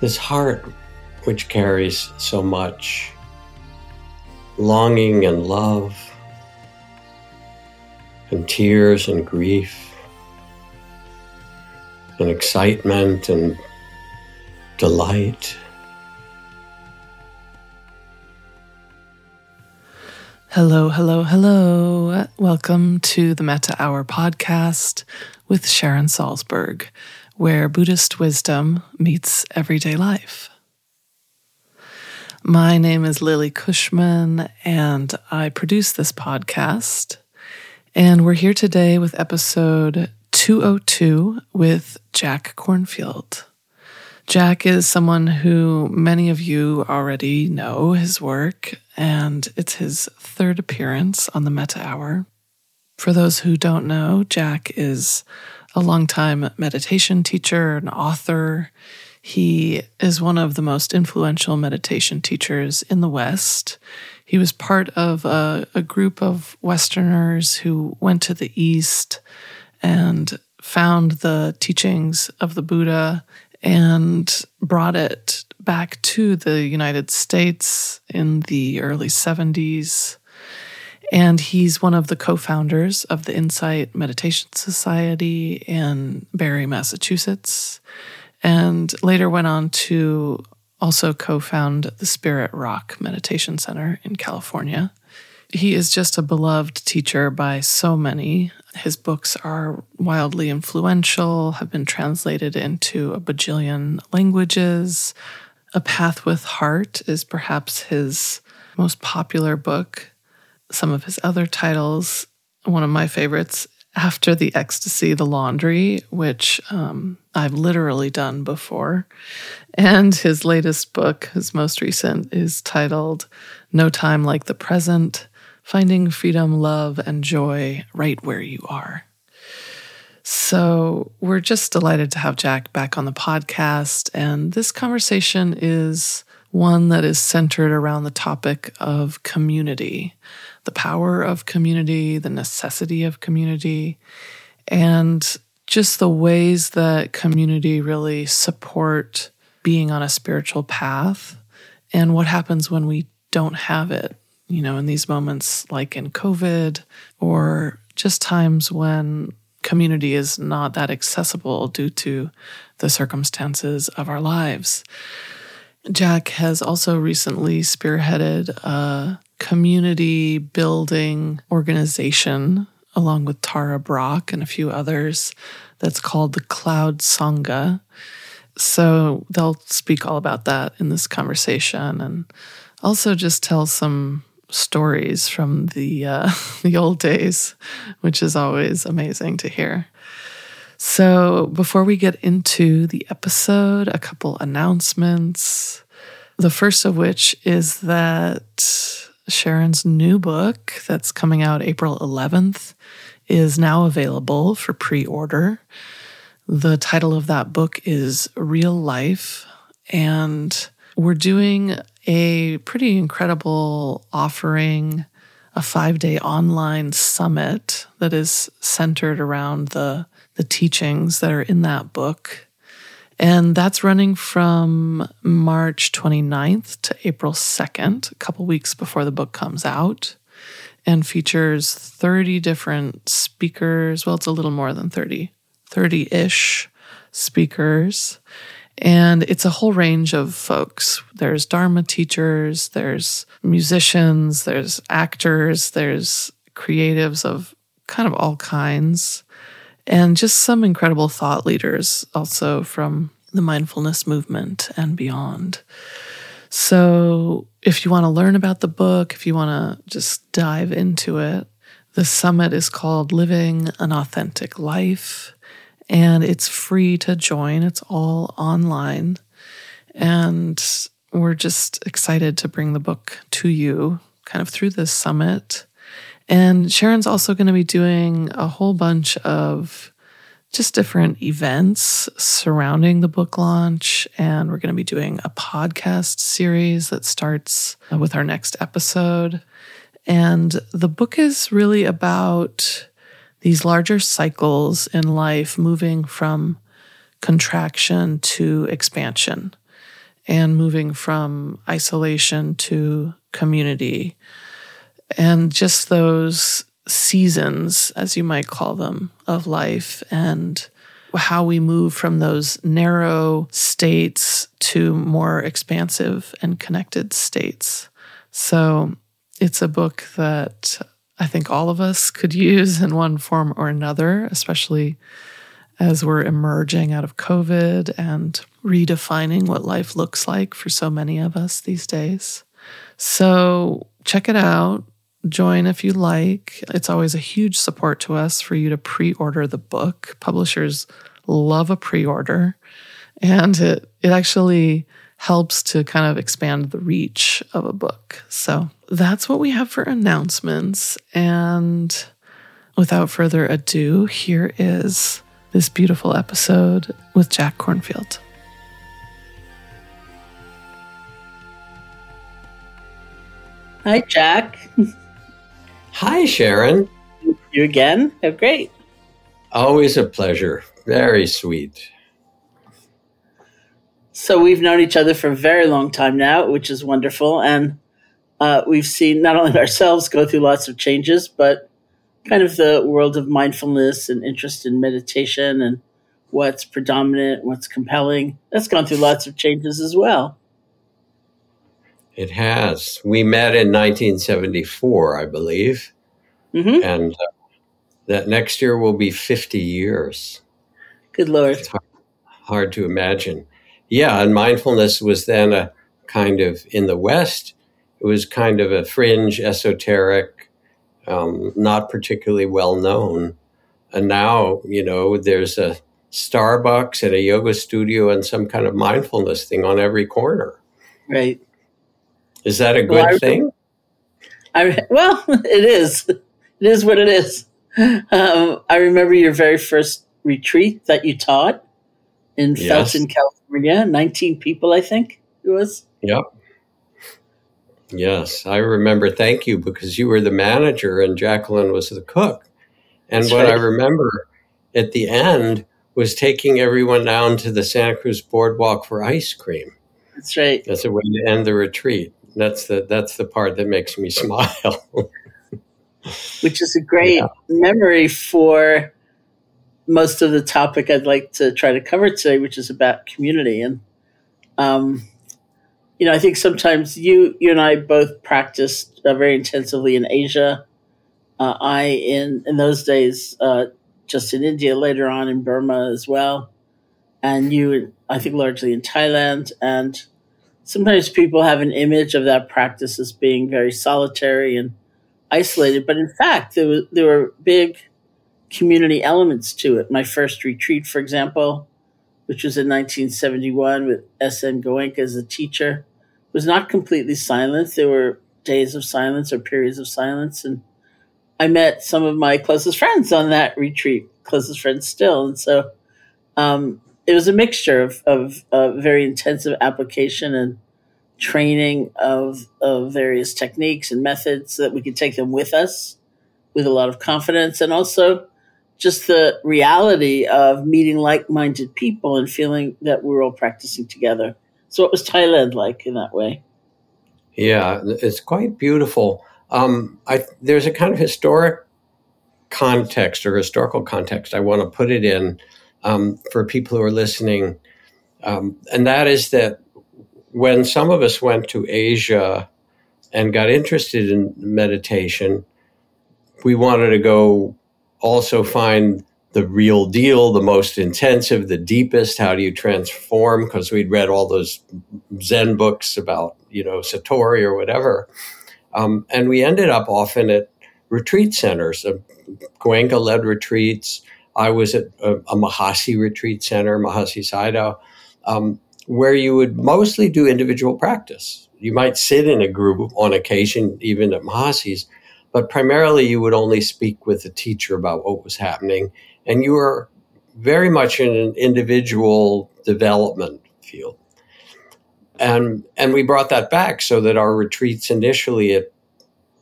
This heart, which carries so much longing and love, and tears and grief, and excitement and delight. Hello, hello, hello. Welcome to the Metta Hour podcast with Sharon Salzberg, where Buddhist wisdom meets everyday life. My name is Lily Cushman, and I produce this podcast. And we're here today with episode 202 with Jack Kornfield. Jack is someone who many of you already know his work, and it's his third appearance on the Metta Hour. For those who don't know, Jack is a longtime meditation teacher, an author. He is one of the most influential meditation teachers in the West. He was part of a, a group of Westerners who went to the East and found the teachings of the Buddha and brought it back to the United States in the early 70s. And he's one of the co founders of the Insight Meditation Society in Barre, Massachusetts, and later went on to also co found the Spirit Rock Meditation Center in California. He is just a beloved teacher by so many. His books are wildly influential, have been translated into a bajillion languages. A Path with Heart is perhaps his most popular book. Some of his other titles, one of my favorites, After the Ecstasy, The Laundry, which um, I've literally done before. And his latest book, his most recent, is titled No Time Like the Present finding freedom, love, and joy right where you are. So, we're just delighted to have Jack back on the podcast. And this conversation is one that is centered around the topic of community, the power of community, the necessity of community, and just the ways that community really support being on a spiritual path and what happens when we don't have it you know, in these moments like in COVID or just times when community is not that accessible due to the circumstances of our lives. Jack has also recently spearheaded a community building organization along with Tara Brach and a few others that's called the Cloud Sangha. So they'll speak all about that in this conversation and also just tell some stories from the uh, the old days, which is always amazing to hear. So, before we get into the episode, a couple announcements. The first of which is that Sharon's new book that's coming out April 11th is now available for pre order. The title of that book is Real Life, and we're doing a pretty incredible offering, a five day online summit that is centered around the, the teachings that are in that book. And that's running from March 29th to April 2nd, a couple weeks before the book comes out, and features 30 different speakers. Well, it's a little more than 30, 30 ish speakers And it's a whole range of folks. There's Dharma teachers, there's musicians, there's actors, there's creatives of kind of all kinds, and just some incredible thought leaders also from the mindfulness movement and beyond. So, if you want to learn about the book, if you want to just dive into it, the summit is called Living an Authentic Life and it's free to join. It's all online. And we're just excited to bring the book to you kind of through this summit. And Sharon's also going to be doing a whole bunch of just different events surrounding the book launch. And we're going to be doing a podcast series that starts with our next episode. And the book is really about these larger cycles in life moving from contraction to expansion and moving from isolation to community. And just those seasons, as you might call them, of life and how we move from those narrow states to more expansive and connected states. So it's a book that I think all of us could use in one form or another, especially as we're emerging out of COVID and redefining what life looks like for so many of us these days. So check it out. Join if you like. It's always a huge support to us for you to pre order the book. Publishers love a pre order, and it, it actually helps to kind of expand the reach of a book. So that's what we have for announcements. And without further ado, here is this beautiful episode with Jack Kornfield. Hi, Jack. Hi, Sharon. You again? Oh, great. Always a pleasure. Very sweet. So we've known each other for a very long time now, which is wonderful. And uh, we've seen not only ourselves go through lots of changes, but kind of the world of mindfulness and interest in meditation and what's predominant, what's compelling. That's gone through lots of changes as well. It has. We met in 1974, I believe. Mm-hmm. And uh, that next year will be 50 years. Good Lord. It's hard, hard to imagine yeah, and mindfulness was then a kind of in the West, it was kind of a fringe, esoteric, um, not particularly well known. And now, you know, there's a Starbucks and a yoga studio and some kind of mindfulness thing on every corner. Right. Is that a good well, I, thing? I, well, it is. It is what it is. Um, I remember your very first retreat that you taught in yes. Felton, California. 19 people, I think it was. Yep. Yes, I remember. Thank you because you were the manager and Jacqueline was the cook. And That's what right. I remember at the end was taking everyone down to the Santa Cruz boardwalk for ice cream. That's right. That's a way to end the retreat. That's the that's the part that makes me smile. Which is a great yeah. memory for most of the topic I'd like to try to cover today, which is about community. And, um, you know, I think sometimes you, you and I both practiced uh, very intensively in Asia. Uh, I, in, in those days, uh, just in India, later on in Burma as well. And you, I think, largely in Thailand. And sometimes people have an image of that practice as being very solitary and isolated. But in fact, there, was, there were big community elements to it. My first retreat, for example, which was in 1971 with S.N. Goenka as a teacher, was not completely silent. There were days of silence or periods of silence. And I met some of my closest friends on that retreat, closest friends still. And so um, it was a mixture of, of uh, very intensive application and training of, of various techniques and methods so that we could take them with us with a lot of confidence and also just the reality of meeting like-minded people and feeling that we're all practicing together. So, what was Thailand like in that way? Yeah, it's quite beautiful. Um, I, there's a kind of historic context or historical context I want to put it in um, for people who are listening. Um, and that is that when some of us went to Asia and got interested in meditation, we wanted to go also find the real deal, the most intensive, the deepest. How do you transform? Because we'd read all those Zen books about, you know, Satori or whatever. Um, and we ended up often at retreat centers, uh, Goenka led retreats. I was at a, a Mahasi retreat center, Mahasi Sayadaw, um, where you would mostly do individual practice. You might sit in a group on occasion, even at Mahasi's, but primarily you would only speak with the teacher about what was happening. And you were very much in an individual development field. And, and we brought that back so that our retreats initially at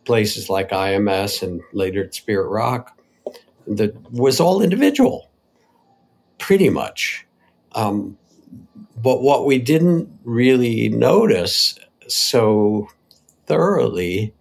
places like IMS and later at Spirit Rock that was all individual, pretty much. Um, but what we didn't really notice so thoroughly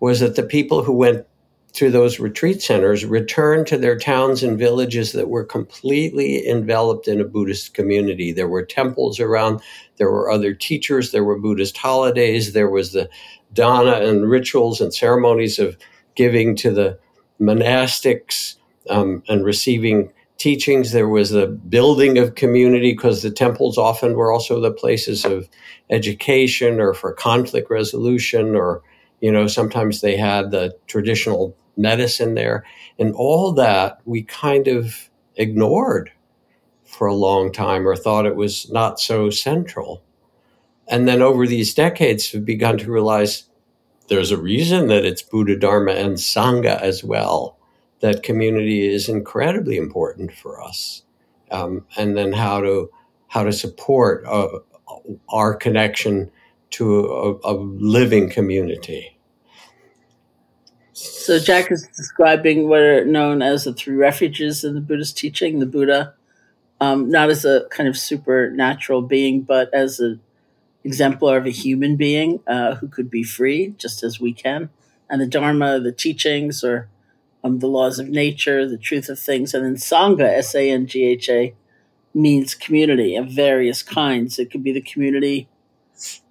was that the people who went to those retreat centers returned to their towns and villages that were completely enveloped in a Buddhist community. There were temples around, there were other teachers, there were Buddhist holidays, there was the dana and rituals and ceremonies of giving to the monastics um, and receiving teachings. There was the building of community because the temples often were also the places of education or for conflict resolution, or, you know, sometimes they had the traditional medicine there. And all that we kind of ignored for a long time or thought it was not so central. And then over these decades, we've begun to realize there's a reason that it's Buddha, Dharma, and Sangha as well. That community is incredibly important for us, um, and then how to how to support uh, our connection to a, a living community. So Jack is describing what are known as the three refuges in the Buddhist teaching. The Buddha, um, not as a kind of supernatural being, but as an exemplar of a human being uh, who could be free just as we can. And the Dharma, the teachings, or um, the laws of nature, the truth of things. And then Sangha, S A N G H A, means community of various kinds. It could be the community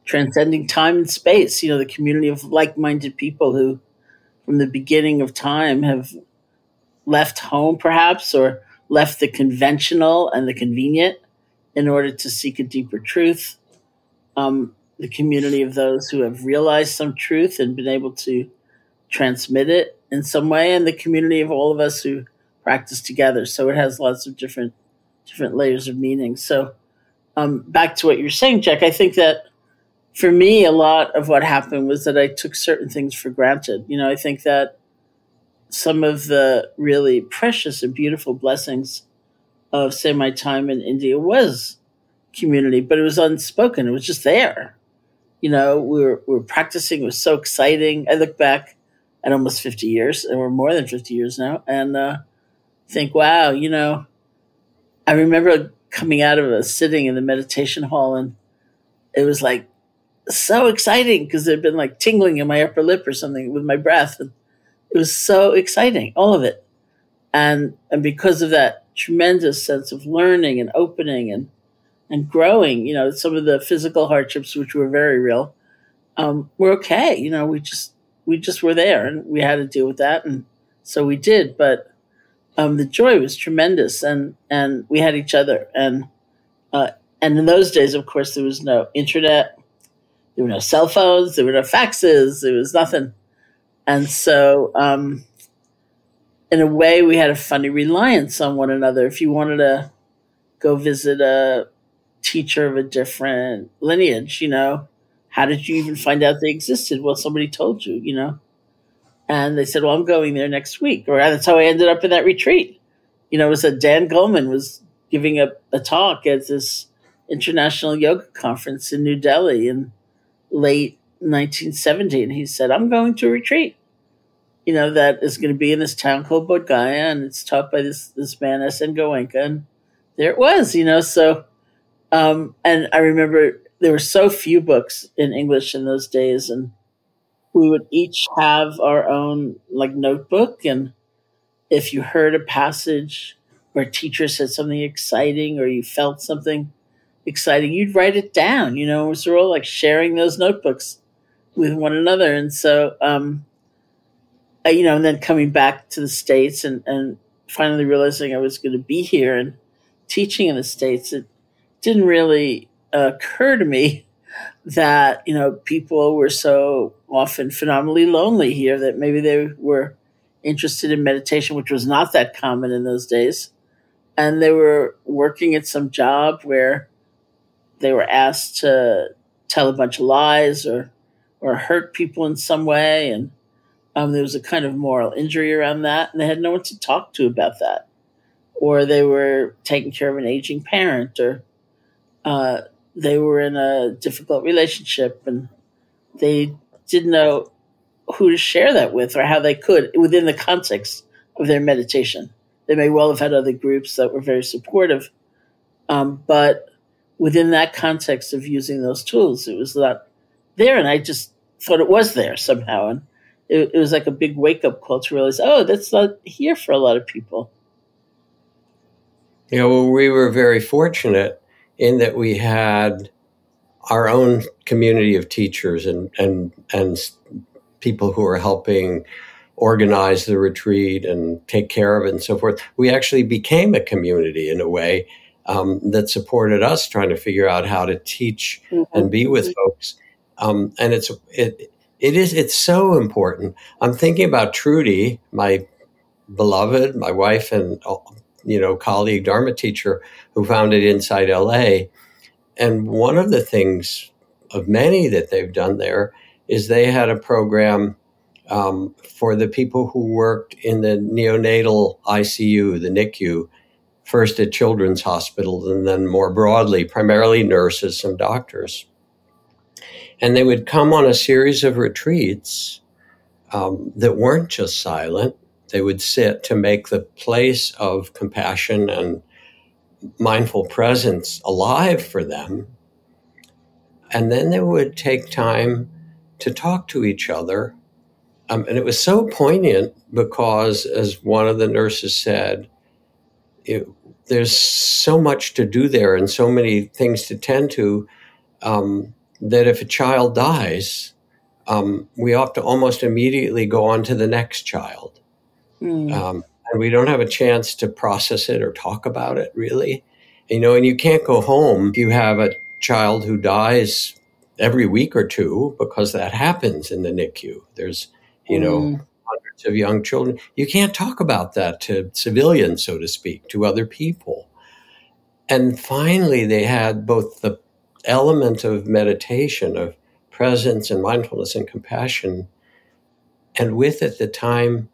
transcending time and space, you know, the community of like minded people who, from the beginning of time, have left home perhaps or left the conventional and the convenient in order to seek a deeper truth um, the community of those who have realized some truth and been able to transmit it in some way, and the community of all of us who practice together. So it has lots of different different layers of meaning. So um, back to what you're saying, Jack, I think that for me, a lot of what happened was that I took certain things for granted. You know, I think that some of the really precious and beautiful blessings of, say, my time in India was community, but it was unspoken. It was just there. You know, we were, we were practicing. It was so exciting. I look back almost 50 years, and we're more than 50 years now, and uh, think, wow, you know, I remember coming out of a sitting in the meditation hall, and it was like so exciting because there'd been like tingling in my upper lip or something with my breath. And it was so exciting, all of it. And, and because of that tremendous sense of learning and opening and and growing. You know, some of the physical hardships, which were very real, um, were okay. You know, we just we just were there, and we had to deal with that, and so we did. But um, the joy was tremendous, and and we had each other, and uh, and in those days, of course, there was no internet, there were no cell phones, there were no faxes, there was nothing, and so. Um, in a way, we had a funny reliance on one another. If you wanted to go visit a teacher of a different lineage, you know, how did you even find out they existed? Well, somebody told you, you know. And they said, well, I'm going there next week. Or that's how I ended up in that retreat. You know, it was that Dan Goleman was giving a, a talk at this international yoga conference in New Delhi in late 1970. And he said, I'm going to a retreat, you know, that is going to be in this town called Bodh Gaya. And it's taught by this, this man, S.N. Goenka. And there it was, you know. So um, and I remember there were so few books in English in those days, and we would each have our own like notebook. And if you heard a passage or a teacher said something exciting or you felt something exciting. You'd write it down, you know, so we're all like sharing those notebooks with one another. And so, um, I, you know, and then coming back to the States and, and finally realizing I was going to be here and teaching in the States, it didn't really occur to me that, you know, people were so often phenomenally lonely here that maybe they were interested in meditation, which was not that common in those days. And they were working at some job where they were asked to tell a bunch of lies or or hurt people in some way, and um, there was a kind of moral injury around that, and they had no one to talk to about that, or they were taking care of an aging parent, or uh, they were in a difficult relationship, and they didn't know who to share that with or how they could within the context of their meditation. They may well have had other groups that were very supportive, um, but within that context of using those tools, it was not there. And I just thought it was there somehow. And it, it was like a big wake up call to realize, oh, that's not here for a lot of people. Yeah, well, we were very fortunate in that we had our own community of teachers and, and, and people who are helping organize the retreat and take care of it and so forth. We actually became a community in a way um, that supported us trying to figure out how to teach mm-hmm. and be with folks. Um, and it's it it is it's so important. I'm thinking about Trudy, my beloved, my wife and you know colleague Dharma teacher who founded InsightLA. And one of the things of many that they've done there is they had a program um, for the people who worked in the neonatal ICU, the NICU, first at children's hospitals and then more broadly, primarily nurses and doctors. And they would come on a series of retreats um, that weren't just silent. They would sit to make the place of compassion and mindful presence alive for them. And then they would take time to talk to each other. Um, and it was so poignant because, as one of the nurses said, it, there's so much to do there and so many things to tend to um, that if a child dies, um, we have to almost immediately go on to the next child. Mm. Um, and we don't have a chance to process it or talk about it really. You know, and you can't go home if you have a child who dies every week or two because that happens in the NICU. There's, you know, mm hundreds of young children. You can't talk about that to civilians, so to speak, to other people. And finally, they had both the element of meditation, of presence and mindfulness and compassion, and with it, the time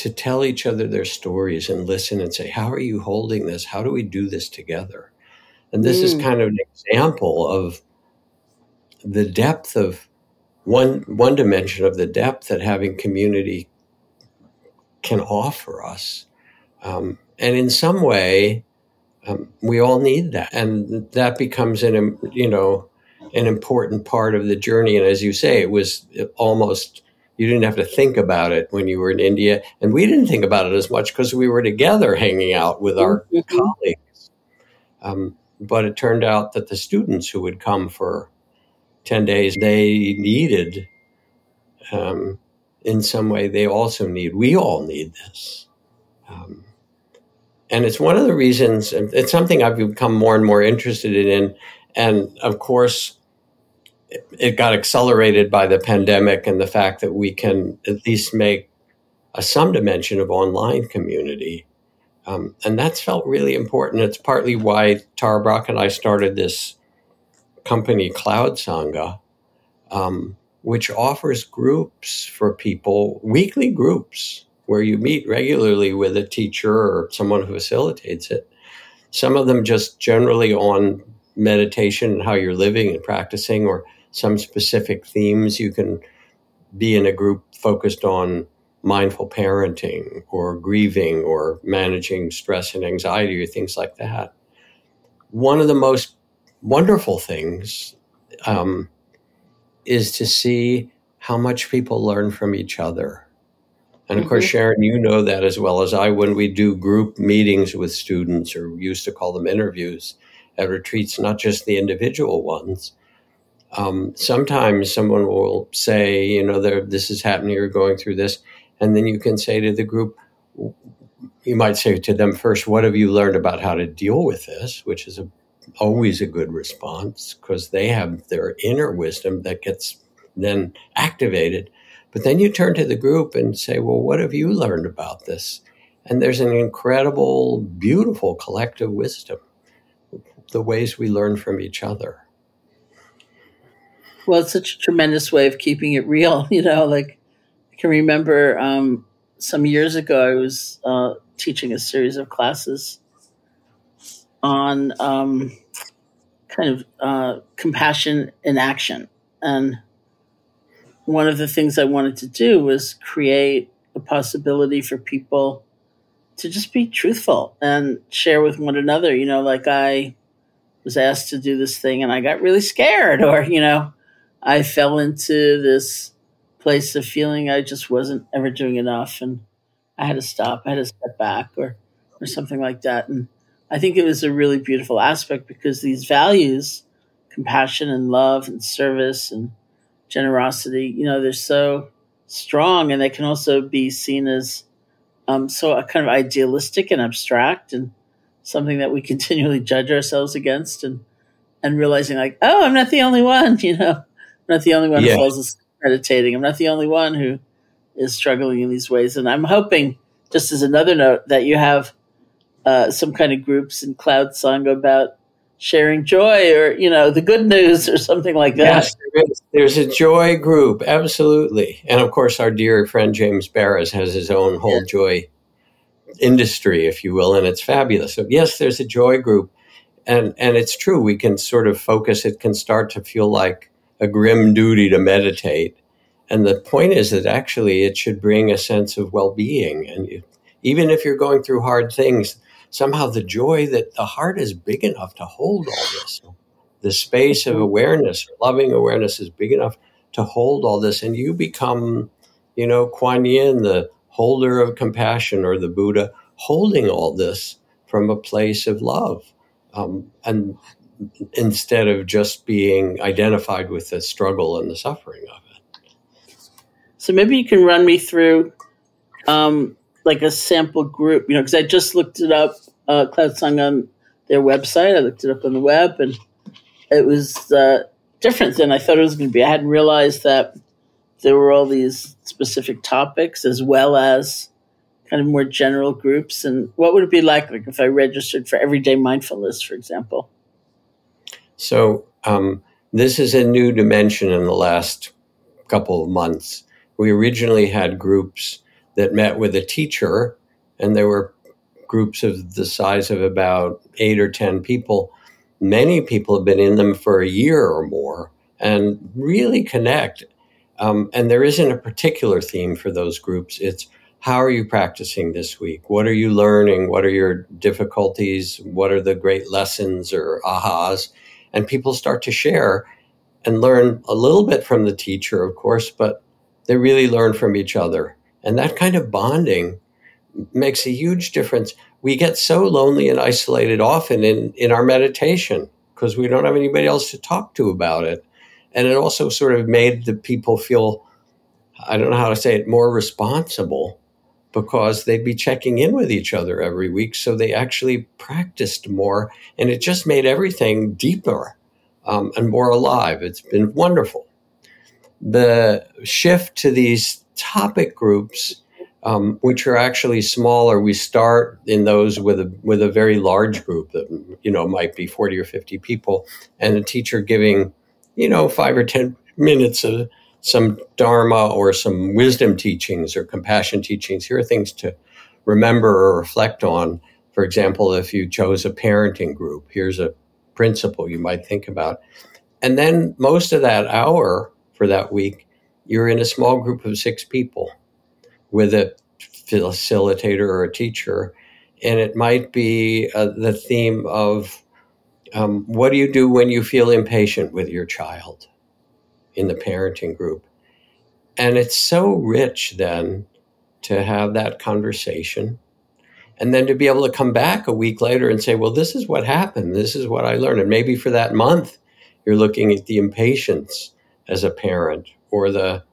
to tell each other their stories and listen and say, How are you holding this? How do we do this together? And this mm. is kind of an example of the depth of one one dimension of the depth that having community can offer us. Um, and in some way, um, we all need that, and that becomes an you know an important part of the journey. And as you say, it was almost you didn't have to think about it when you were in India, and we didn't think about it as much because we were together hanging out with our mm-hmm. colleagues. Um, but it turned out that the students who would come for 10 days, they needed, um, in some way, they also need, we all need this. Um, and it's one of the reasons, it's something I've become more and more interested in. And of course, it got accelerated by the pandemic and the fact that we can at least make a, some dimension of online community. Um, and that's felt really important. It's partly why Tara Brach and I started this company Cloud Sangha, um, which offers groups for people, weekly groups, where you meet regularly with a teacher or someone who facilitates it. Some of them just generally on meditation and how you're living and practicing, or some specific themes. You can be in a group focused on mindful parenting or grieving or managing stress and anxiety or things like that. One of the most wonderful things um, is to see how much people learn from each other. And of mm-hmm. course, Sharon, you know that as well as I when we do group meetings with students, or used to call them interviews. at retreats, not just the individual ones. Um, sometimes someone will say, you know, this is happening, you're going through this. And then you can say to the group, you might say to them first, what have you learned about how to deal with this? Which is a, always a good response because they have their inner wisdom that gets then activated. But then you turn to the group and say, well, what have you learned about this? And there's an incredible, beautiful collective wisdom, the ways we learn from each other. Well, it's such a tremendous way of keeping it real. You know, like I can remember um, some years ago, I was uh, teaching a series of classes on um, kind of uh, compassion in action. And one of the things I wanted to do was create a possibility for people to just be truthful and share with one another. You know, like I was asked to do this thing and I got really scared, or, you know, I fell into this place of feeling I just wasn't ever doing enough and I had to stop, I had to step back or or something like that. And I think it was a really beautiful aspect because these values, compassion and love and service and generosity, you know, they're so strong and they can also be seen as um, so a kind of idealistic and abstract and something that we continually judge ourselves against and and realizing like, oh, I'm not the only one, you know. I'm not the only one yeah. who falls asleep meditating. I'm not the only one who is struggling in these ways. And I'm hoping, just as another note, that you have uh, some kind of groups in Cloud Sangha about sharing joy or, you know, the good news or something like that. Yes, there is. There's a joy group, absolutely. And of course, our dear friend James Baraz has his own whole yeah. joy industry, if you will, and it's fabulous. So, yes, there's a joy group. And, and it's true, we can sort of focus, it can start to feel like a grim duty to meditate. And the point is that actually it should bring a sense of well being. And even if you're going through hard things, somehow the joy that the heart is big enough to hold all this. The space of awareness, loving awareness, is big enough to hold all this. And you become, you know, Kuan Yin, the holder of compassion, or the Buddha, holding all this from a place of love. Um, and instead of just being identified with the struggle and the suffering of it. So maybe you can run me through um, like a sample group, you know, because I just looked it up, uh, Cloud Sangha on their website. I looked it up on the web and it was uh, different than I thought it was going to be. I hadn't realized that there were all these specific topics as well as kind of more general groups. And what would it be like, like if I registered for everyday mindfulness, for example? So um, this is a new dimension in the last couple of months. We originally had groups that met with a teacher, and there were groups of the size of about eight or 10 people. Many people have been in them for a year or more and really connect. Um, and there isn't a particular theme for those groups. It's how are you practicing this week? What are you learning? What are your difficulties? What are the great lessons or ahas? And people start to share and learn a little bit from the teacher, of course, but they really learn from each other. And that kind of bonding makes a huge difference. We get so lonely and isolated often in, in our meditation because we don't have anybody else to talk to about it. And it also sort of made the people feel, I don't know how to say it, more responsible because they'd be checking in with each other every week. So they actually practiced more, and it just made everything deeper um, and more alive. It's been wonderful. The shift to these topic groups, um, which are actually smaller, we start in those with a with a very large group that you know might be forty or fifty people, and a teacher giving you know five or ten minutes of some dharma or some wisdom teachings or compassion teachings. Here are things to remember or reflect on. For example, if you chose a parenting group, here's a principle you might think about. And then most of that hour for that week, you're in a small group of six people with a facilitator or a teacher. And it might be uh, the theme of um, what do you do when you feel impatient with your child? In the parenting group. And it's so rich then to have that conversation. and then to be able to come back a week later and say, well, this is what happened. This is what I learned. And maybe for that month, you're looking at the impatience as a parent or the,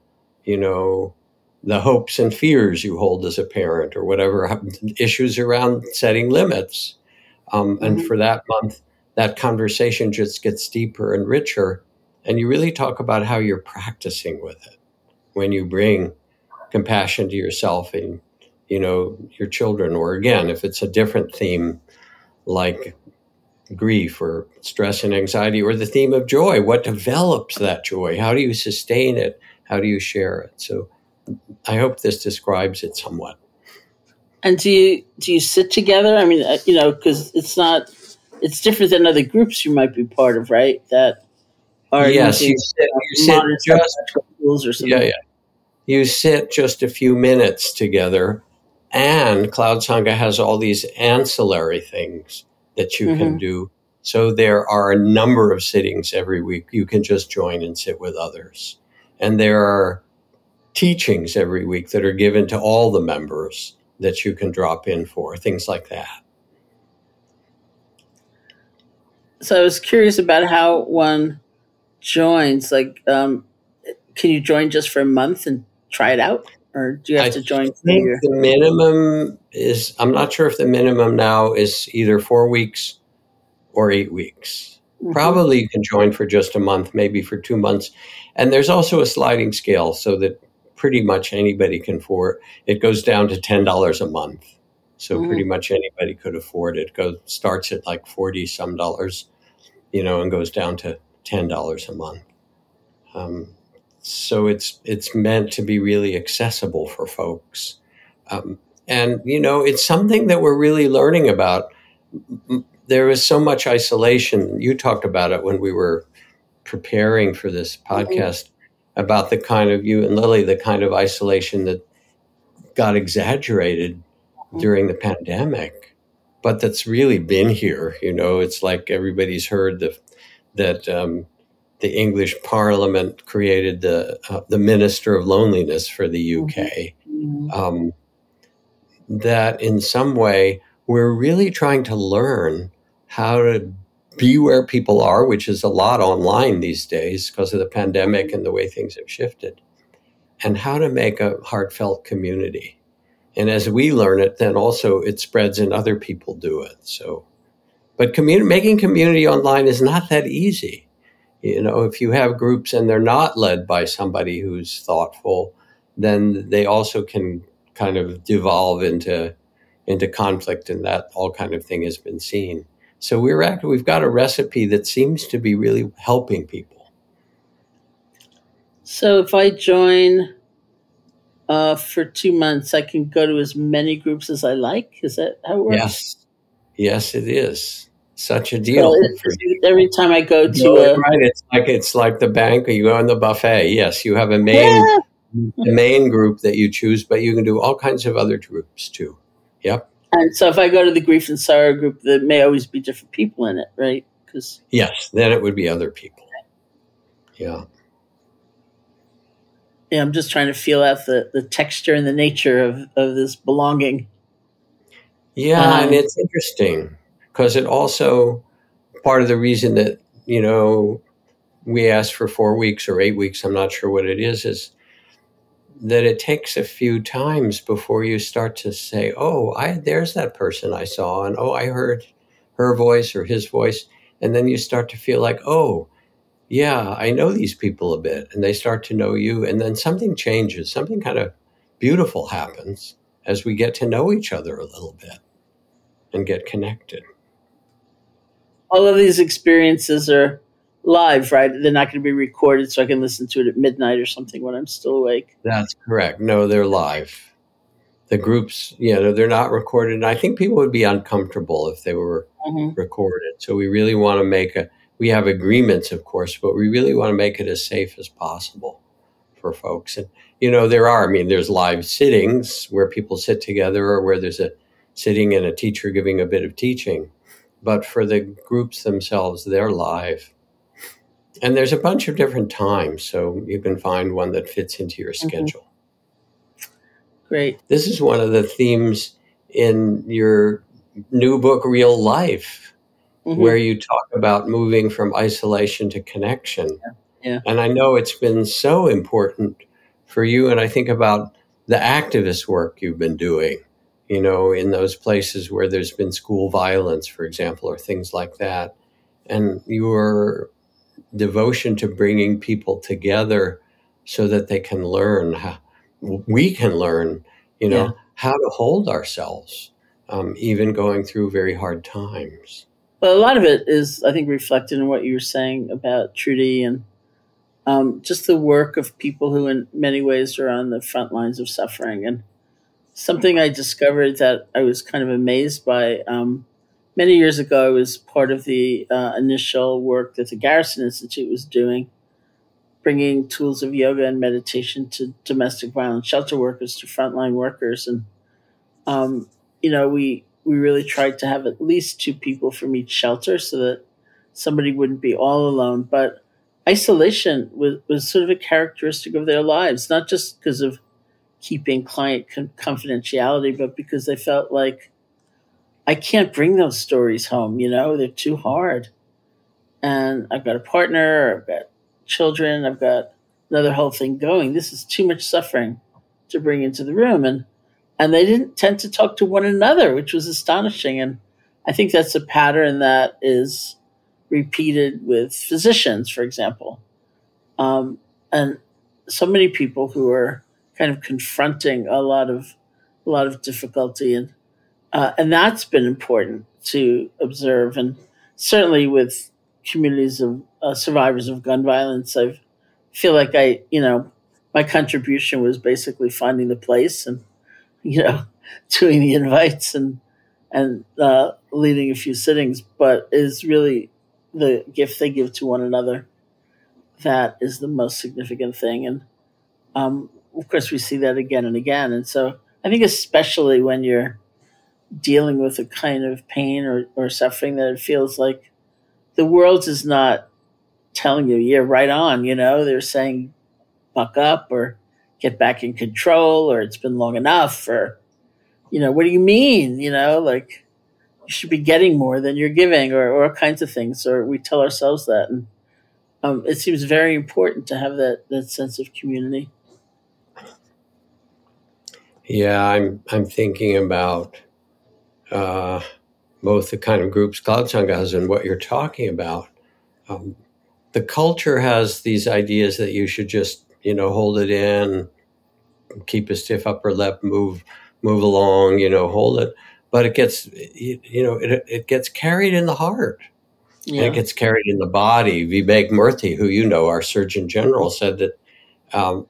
you know, the hopes and fears you hold as a parent or whatever issues around setting limits. Um, mm-hmm. And for that month, that conversation just gets deeper and richer. And you really talk about how you're practicing with it when you bring compassion to yourself and, you know, your children. Or again, if it's a different theme like grief or stress and anxiety or the theme of joy, what develops that joy? How do you sustain it? How do you share it? So I hope this describes it somewhat. And do you do you sit together? I mean, uh, you know, because it's not it's different than other groups you might be part of, right? That are yes, you sit, you sit just or something. Yeah, yeah. You sit just a few minutes together, and Cloud Sangha has all these ancillary things that you mm-hmm. can do. So there are a number of sittings every week. You can just join and sit with others, and there are teachings every week that are given to all the members that you can drop in for, things like that. So I was curious about how one joins. Like, um, can you join just for a month and try it out? Or do you have I to join? the minimum is, I'm not sure if the minimum now is either four weeks or eight weeks. Mm-hmm. Probably you can join for just a month, maybe for two months. And there's also a sliding scale so that pretty much anybody can afford. It goes down to ten dollars a month, so mm-hmm. pretty much anybody could afford it. Goes starts at like forty some dollars, you know, and goes down to ten dollars a month. Um, so it's it's meant to be really accessible for folks, um, and you know, it's something that we're really learning about. There is so much isolation. You talked about it when we were preparing for this mm-hmm. podcast. Mm-hmm about the kind of you and Lily, the kind of isolation that got exaggerated mm-hmm. during the pandemic, but that's really been here. You know, it's like everybody's heard the, that um, the English Parliament created the uh, the Minister of Loneliness for the UK. Mm-hmm. Um, that in some way we're really trying to learn how to be where people are, which is a lot online these days because of the pandemic and the way things have shifted, and how to make a heartfelt community. And as we learn it, then also it spreads and other people do it. So, but commun- making community online is not that easy. You know, if you have groups and they're not led by somebody who's thoughtful, then they also can kind of devolve into into conflict, and that all kind of thing has been seen. So we're actually, we've got a recipe that seems to be really helping people. So if I join uh, for two months, I can go to as many groups as I like. Is that how it works? Yes, yes, it is. Such a deal. So every time I go to no, a, right, it's like it's like the bank, or you go on the buffet. Yes, you have a main yeah. main group that you choose, but you can do all kinds of other groups too. Yep. And so if I go to the grief and sorrow group, there may always be different people in it, right? Because yes, then it would be other people. Yeah. Yeah, I'm just trying to feel out the, the texture and the nature of, of this belonging. Yeah, um, and it's interesting because it also part of the reason that, you know, we asked for four weeks or eight weeks, I'm not sure what it is, is that it takes a few times before you start to say, "Oh, I there's that person I saw," and "Oh, I heard her voice or his voice," and then you start to feel like, "Oh, yeah, I know these people a bit," and they start to know you, and then something changes, something kind of beautiful happens as we get to know each other a little bit and get connected. All of these experiences are live, right? They're not going to be recorded, so I can listen to it at midnight or something when I'm still awake. That's correct. No, they're live. The groups, you know, they're not recorded. And I think people would be uncomfortable if they were mm-hmm. recorded. So we really want to make a. We have agreements, of course, but we really want to make it as safe as possible for folks. And you know, there are. I mean, there's live sittings where people sit together, or where there's a sitting and a teacher giving a bit of teaching. But for the groups themselves, they're live and there's a bunch of different times, so you can find one that fits into your mm-hmm. schedule. Great. This is one of the themes in your new book, Real Life, mm-hmm. where you talk about moving from isolation to connection. Yeah. yeah. And I know it's been so important for you. And I think about the activist work you've been doing, you know, in those places where there's been school violence, for example, or things like that. And your devotion to bringing people together so that they can learn how we can learn, you know, yeah. how to hold ourselves, um, even going through very hard times. Well, a lot of it is, I think, reflected in what you were saying about Trudy and um, just the work of people who, in many ways, are on the front lines of suffering. And something I discovered that I was kind of amazed by. Um, many years ago, I was part of the uh, initial work that the Garrison Institute was doing bringing tools of yoga and meditation to domestic violence shelter workers, to frontline workers, and um, you know we we really tried to have at least two people from each shelter so that somebody wouldn't be all alone. But isolation was, was sort of a characteristic of their lives, not just because of keeping client con- confidentiality, but because they felt like I can't bring those stories home. You know, they're too hard. And I've got a partner, I've got children. I've got another whole thing going. This is too much suffering to bring into the room. And and they didn't tend to talk to one another, which was astonishing. And I think that's a pattern that is repeated with physicians, for example. Um, and so many people who are kind of confronting a lot of a lot of difficulty and uh, and that's been important to observe and certainly with communities of uh, survivors of gun violence. I feel like I, you know, my contribution was basically finding the place and, you know, doing the invites and and uh, leading a few sittings, but is really the gift they give to one another. That is the most significant thing, and um, of course we see that again and again. And so I think, especially when you're dealing with a kind of pain or, or suffering that it feels like the world is not telling you, yeah, right on. You know, they're saying, buck up or get back in control or it's been long enough or, you know, what do you mean? You know, like you should be getting more than you're giving or, or all kinds of things. Or we tell ourselves that. And um, it seems very important to have that, that sense of community. Yeah, I'm I'm thinking about uh, both the kind of groups Cloud Sangha has and what you're talking about. Um, the culture has these ideas that you should just you know hold it in keep a stiff upper lip move move along you know hold it but it gets you, know it, it gets carried in the heart yeah. and it gets carried in the body vivek murthy who you know our surgeon general said that um,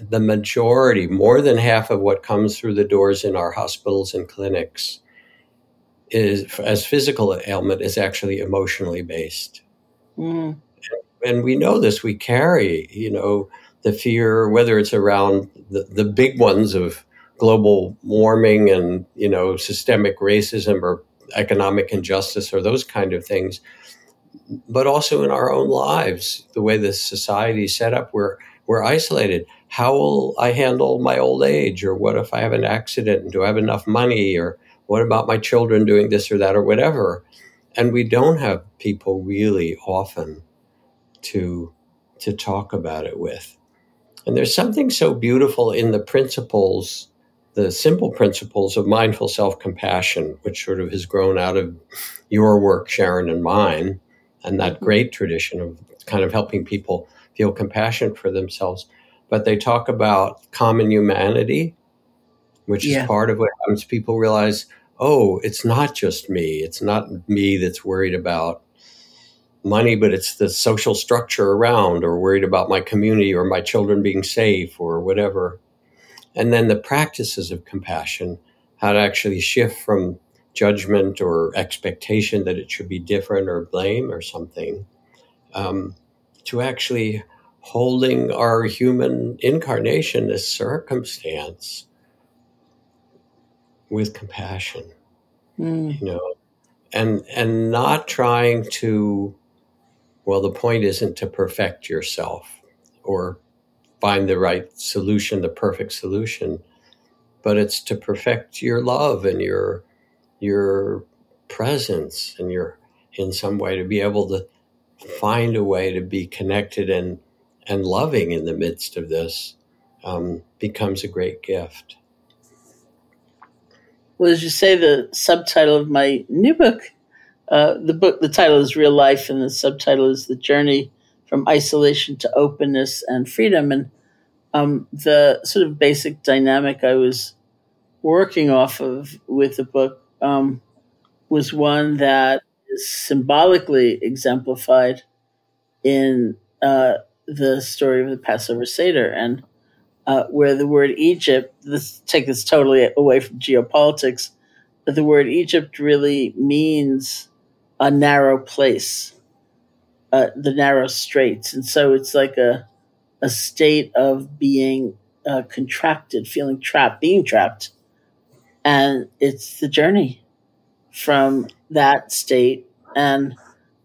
the majority more than half of what comes through the doors in our hospitals and clinics is as physical ailment is actually emotionally based mm and we know this. We carry, you know, the fear, whether it's around the, the big ones of global warming and you know systemic racism or economic injustice or those kind of things, but also in our own lives, the way the society is set up, we're we're isolated. How will I handle my old age? Or what if I have an accident? And do I have enough money? Or what about my children doing this or that or whatever? And we don't have people really often to to talk about it with. And there's something so beautiful in the principles, the simple principles of mindful self-compassion, which sort of has grown out of your work, Sharon, and mine, and that mm-hmm. great tradition of kind of helping people feel compassion for themselves. But they talk about common humanity, which yeah. is part of what happens. People realize, oh, it's not just me. It's not me that's worried about money, but it's the social structure around, or worried about my community or my children being safe or whatever. And then the practices of compassion, how to actually shift from judgment or expectation that it should be different or blame or something, um, to actually holding our human incarnation, this circumstance, with compassion. Mm. You know, and and not trying to well, the point isn't to perfect yourself or find the right solution, the perfect solution, but it's to perfect your love and your your presence and your in some way to be able to find a way to be connected and and loving in the midst of this um, becomes a great gift. Well, as you say, the subtitle of my new book, uh, the book, the title is Real Life, and the subtitle is The Journey from Isolation to Openness and Freedom. And um, the sort of basic dynamic I was working off of with the book um, was one that is symbolically exemplified in uh, the story of the Passover Seder, and uh, where the word Egypt, let's take this totally away from geopolitics, but the word Egypt really means a narrow place, uh, the narrow straits. And so it's like a, a state of being uh, contracted, feeling trapped, being trapped. And it's the journey from that state and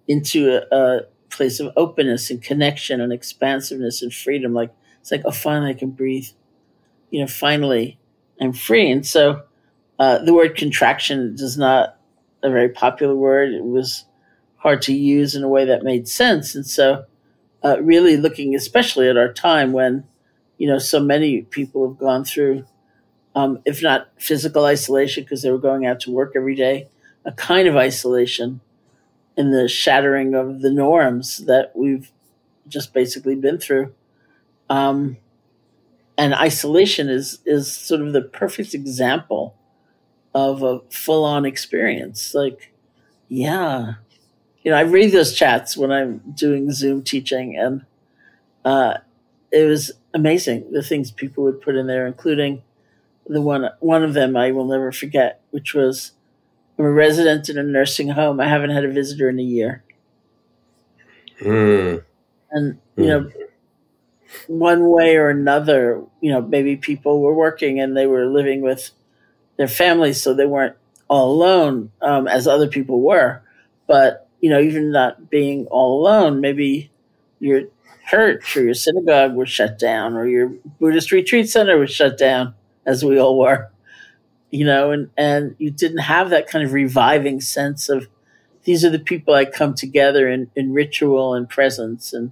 into a, a place of openness and connection and expansiveness and freedom. Like it's like, oh, finally I can breathe. You know, finally I'm free. And so uh, the word contraction is not a very popular word. It was hard to use in a way that made sense. And so, uh, really looking especially at our time when, you know, so many people have gone through, um, if not physical isolation because they were going out to work every day, a kind of isolation in the shattering of the norms that we've just basically been through. Um, and isolation is is sort of the perfect example of a full on experience. Like, yeah, you know, I read those chats when I'm doing Zoom teaching, and uh, it was amazing the things people would put in there, including the one one of them I will never forget, which was I'm a resident in a nursing home. I haven't had a visitor in a year. Mm. And, you mm. know, one way or another, you know, maybe people were working and they were living with their families, so they weren't all alone um, as other people were. But, you know, even not being all alone, maybe your church or your synagogue was shut down or your Buddhist retreat center was shut down, as we all were you know, and, and you didn't have that kind of reviving sense of these are the people I come together in, in ritual and presence and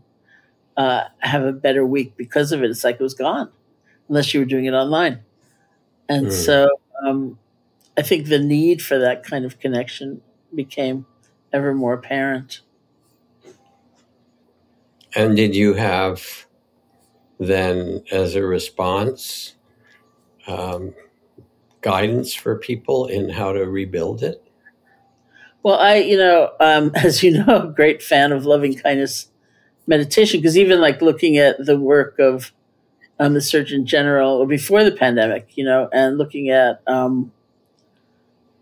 uh, have a better week because of it. It's like it was gone unless you were doing it online. And mm. so um, I think the need for that kind of connection became ever more apparent. And did you have then, as a response, um, guidance for people in how to rebuild it? Well, I, you know, um, as you know, a great fan of loving kindness meditation because even like looking at the work of um, the Surgeon General or before the pandemic, you know, and looking at um,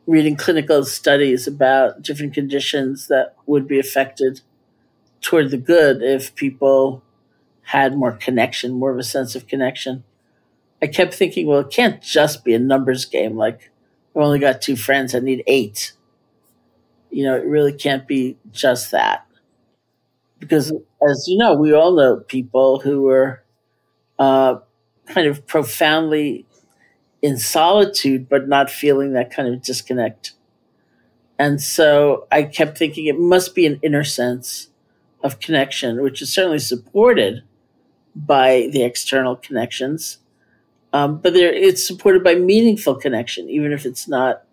reading clinical studies about different conditions that would be affected toward the good if people had more connection, more of a sense of connection. I kept thinking, well, it can't just be a numbers game. Like, I've only got two friends. I need eight. You know, it really can't be just that. Because, as you know, we all know people who are uh, kind of profoundly in solitude, but not feeling that kind of disconnect. And so I kept thinking it must be an inner sense of connection, which is certainly supported by the external connections um, but there, it's supported by meaningful connection, even if it's not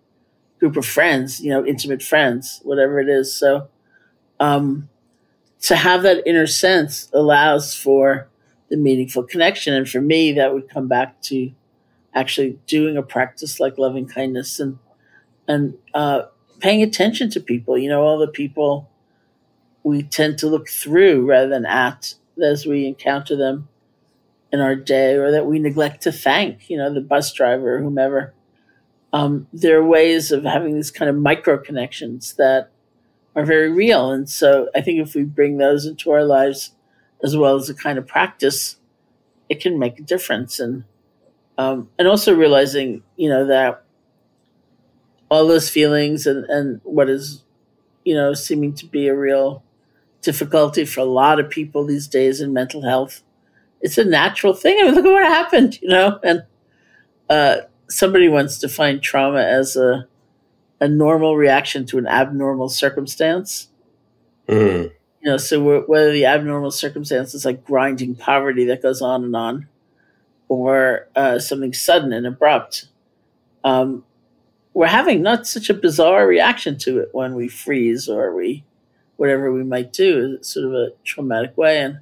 group of friends, you know, intimate friends, whatever it is. So, um, to have that inner sense allows for the meaningful connection. And for me, that would come back to actually doing a practice like loving kindness and, and, uh, paying attention to people, you know, all the people we tend to look through rather than at as we encounter them in our day or that we neglect to thank, you know, the bus driver or whomever. Um, there are ways of having these kind of micro connections that are very real. And so I think if we bring those into our lives as well as a kind of practice, it can make a difference. And, um, and also realizing, you know, that all those feelings and, and what is, you know, seeming to be a real difficulty for a lot of people these days in mental health it's a natural thing. I mean, look at what happened, you know, and uh, somebody wants to find trauma as a a normal reaction to an abnormal circumstance. Mm. You know, so whether the abnormal circumstance is like grinding poverty that goes on and on, or uh, something sudden and abrupt, um, we're having not such a bizarre reaction to it when we freeze or we whatever we might do. It's sort of a traumatic way, and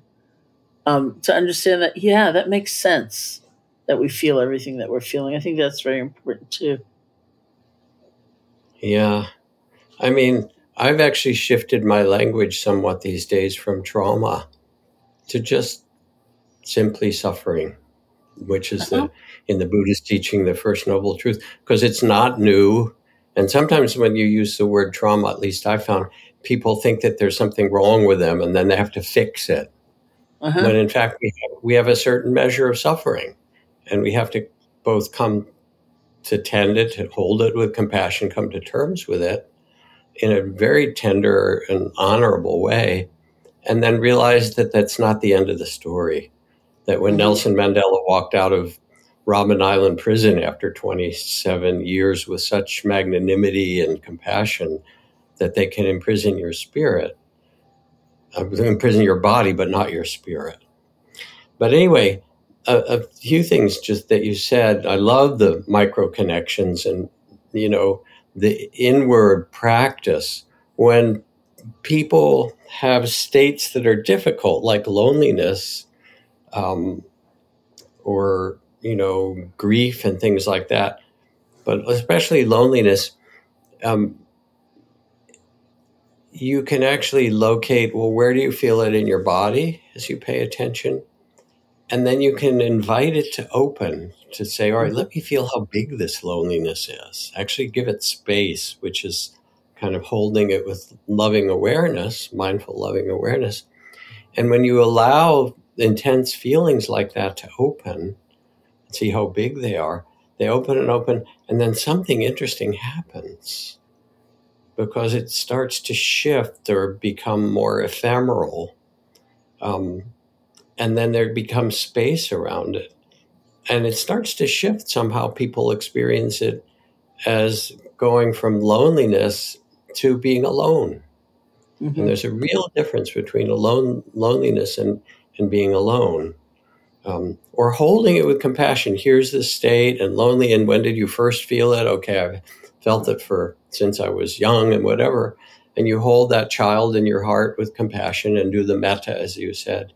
um, to understand that, yeah, that makes sense that we feel everything that we're feeling. I think that's very important too. Yeah. I mean, I've actually shifted my language somewhat these days from trauma to just simply suffering, which is uh-huh. the in the Buddhist teaching the first noble truth, because it's not new. And sometimes when you use the word trauma, at least I found people think that there's something wrong with them and then they have to fix it. Uh-huh. When in fact we have, we have a certain measure of suffering and we have to both come to tend it, to hold it with compassion, come to terms with it in a very tender and honorable way, and then realize that that's not the end of the story. That when mm-hmm. Nelson Mandela walked out of Robben Island prison after 27 years with such magnanimity and compassion that they can imprison your spirit, imprison your body, but not your spirit. But anyway, a, a few things just that you said. I love the micro connections and, you know, the inward practice when people have states that are difficult, like loneliness um, or, you know, grief and things like that, but especially loneliness. Um, you can actually locate well where do you feel it in your body as you pay attention and then you can invite it to open to say, all right, let me feel how big this loneliness is. Actually, give it space, which is kind of holding it with loving awareness, mindful loving awareness. And when you allow intense feelings like that to open, and see how big they are, they open and open, and then something interesting happens because it starts to shift or become more ephemeral. Um, and then there becomes space around it and it starts to shift somehow people experience it as going from loneliness to being alone mm-hmm. and there's a real difference between alone loneliness and and being alone um, or holding it with compassion here's the state and lonely and when did you first feel it okay i've felt it for since i was young and whatever and you hold that child in your heart with compassion and do the metta as you said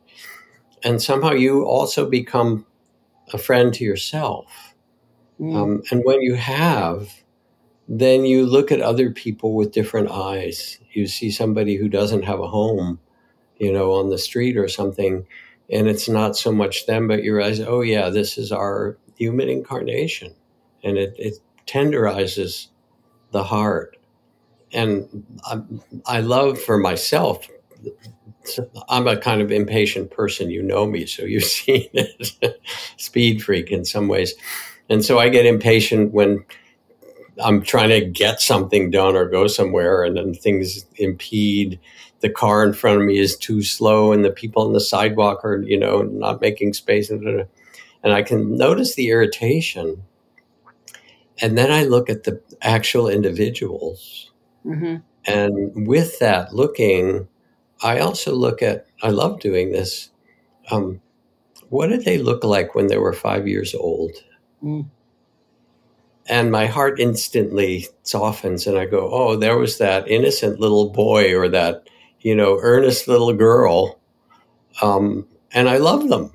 and somehow you also become a friend to yourself. Mm. Um, and when you have, then you look at other people with different eyes. You see somebody who doesn't have a home, you know, on the street or something, and it's not so much them, but you realize, oh, yeah, this is our human incarnation. And it, it tenderizes the heart. And I, I love for myself I'm a kind of impatient person. You know me, so you've seen it. Speed freak in some ways. And so I get impatient when I'm trying to get something done or go somewhere and then things impede. The car in front of me is too slow and the people on the sidewalk are, you know, not making space. And, and I can notice the irritation. And then I look at the actual individuals. Mm-hmm. And with that looking, I also look at, I love doing this. Um, what did they look like when they were five years old? Mm. And my heart instantly softens, and I go, oh, there was that innocent little boy or that, you know, earnest little girl. Um, and I love them.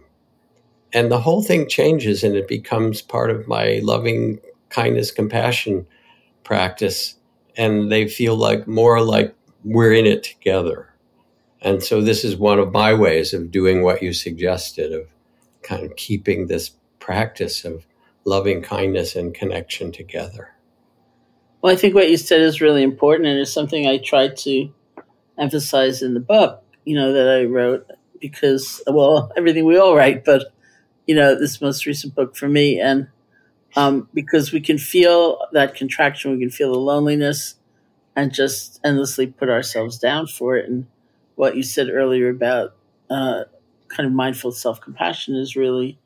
And the whole thing changes, and it becomes part of my loving kindness, compassion practice. And they feel like more like we're in it together. And so this is one of my ways of doing what you suggested of kind of keeping this practice of loving kindness and connection together. Well, I think what you said is really important and it's something I try to emphasize in the book, you know, that I wrote because, well, everything we all write, but, you know, this most recent book for me. And um, because we can feel that contraction, we can feel the loneliness and just endlessly put ourselves down for it. And what you said earlier about uh, kind of mindful self compassion is really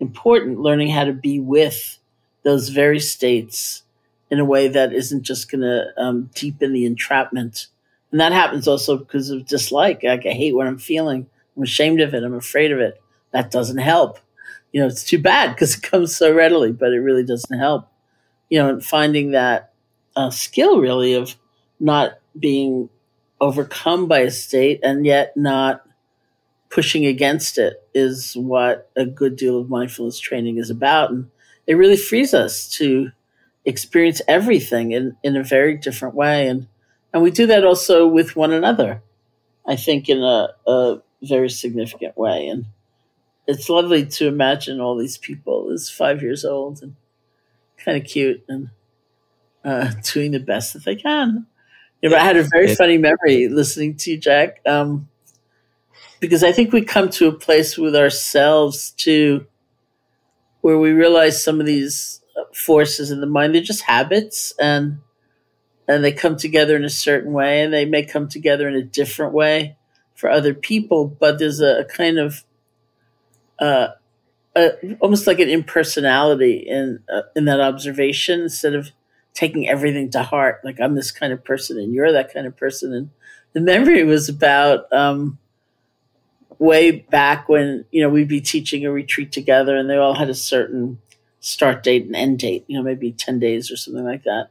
important. Learning how to be with those very states in a way that isn't just going to um, deepen the entrapment. And that happens also because of dislike. Like, I hate what I'm feeling. I'm ashamed of it. I'm afraid of it. That doesn't help. You know, it's too bad because it comes so readily, but it really doesn't help. You know, and finding that uh, skill really of not being overcome by a state and yet not pushing against it is what a good deal of mindfulness training is about. And it really frees us to experience everything in, in a very different way. And, and we do that also with one another, I think, in a, a very significant way. And it's lovely to imagine all these people as five years old and kind of cute and uh, doing the best that they can. You know, I had a very funny memory listening to you, Jack. Um, because I think we come to a place with ourselves too, where we realize some of these forces in the mind they're just habits and and they come together in a certain way and they may come together in a different way for other people but there's a, a kind of uh, a, almost like an impersonality in uh, in that observation instead of taking everything to heart. Like i'm this kind of person and you're that kind of person. And the memory was about um, way back when you know we'd be teaching a retreat together and they all had a certain start date and end date you know maybe 10 days or something like that.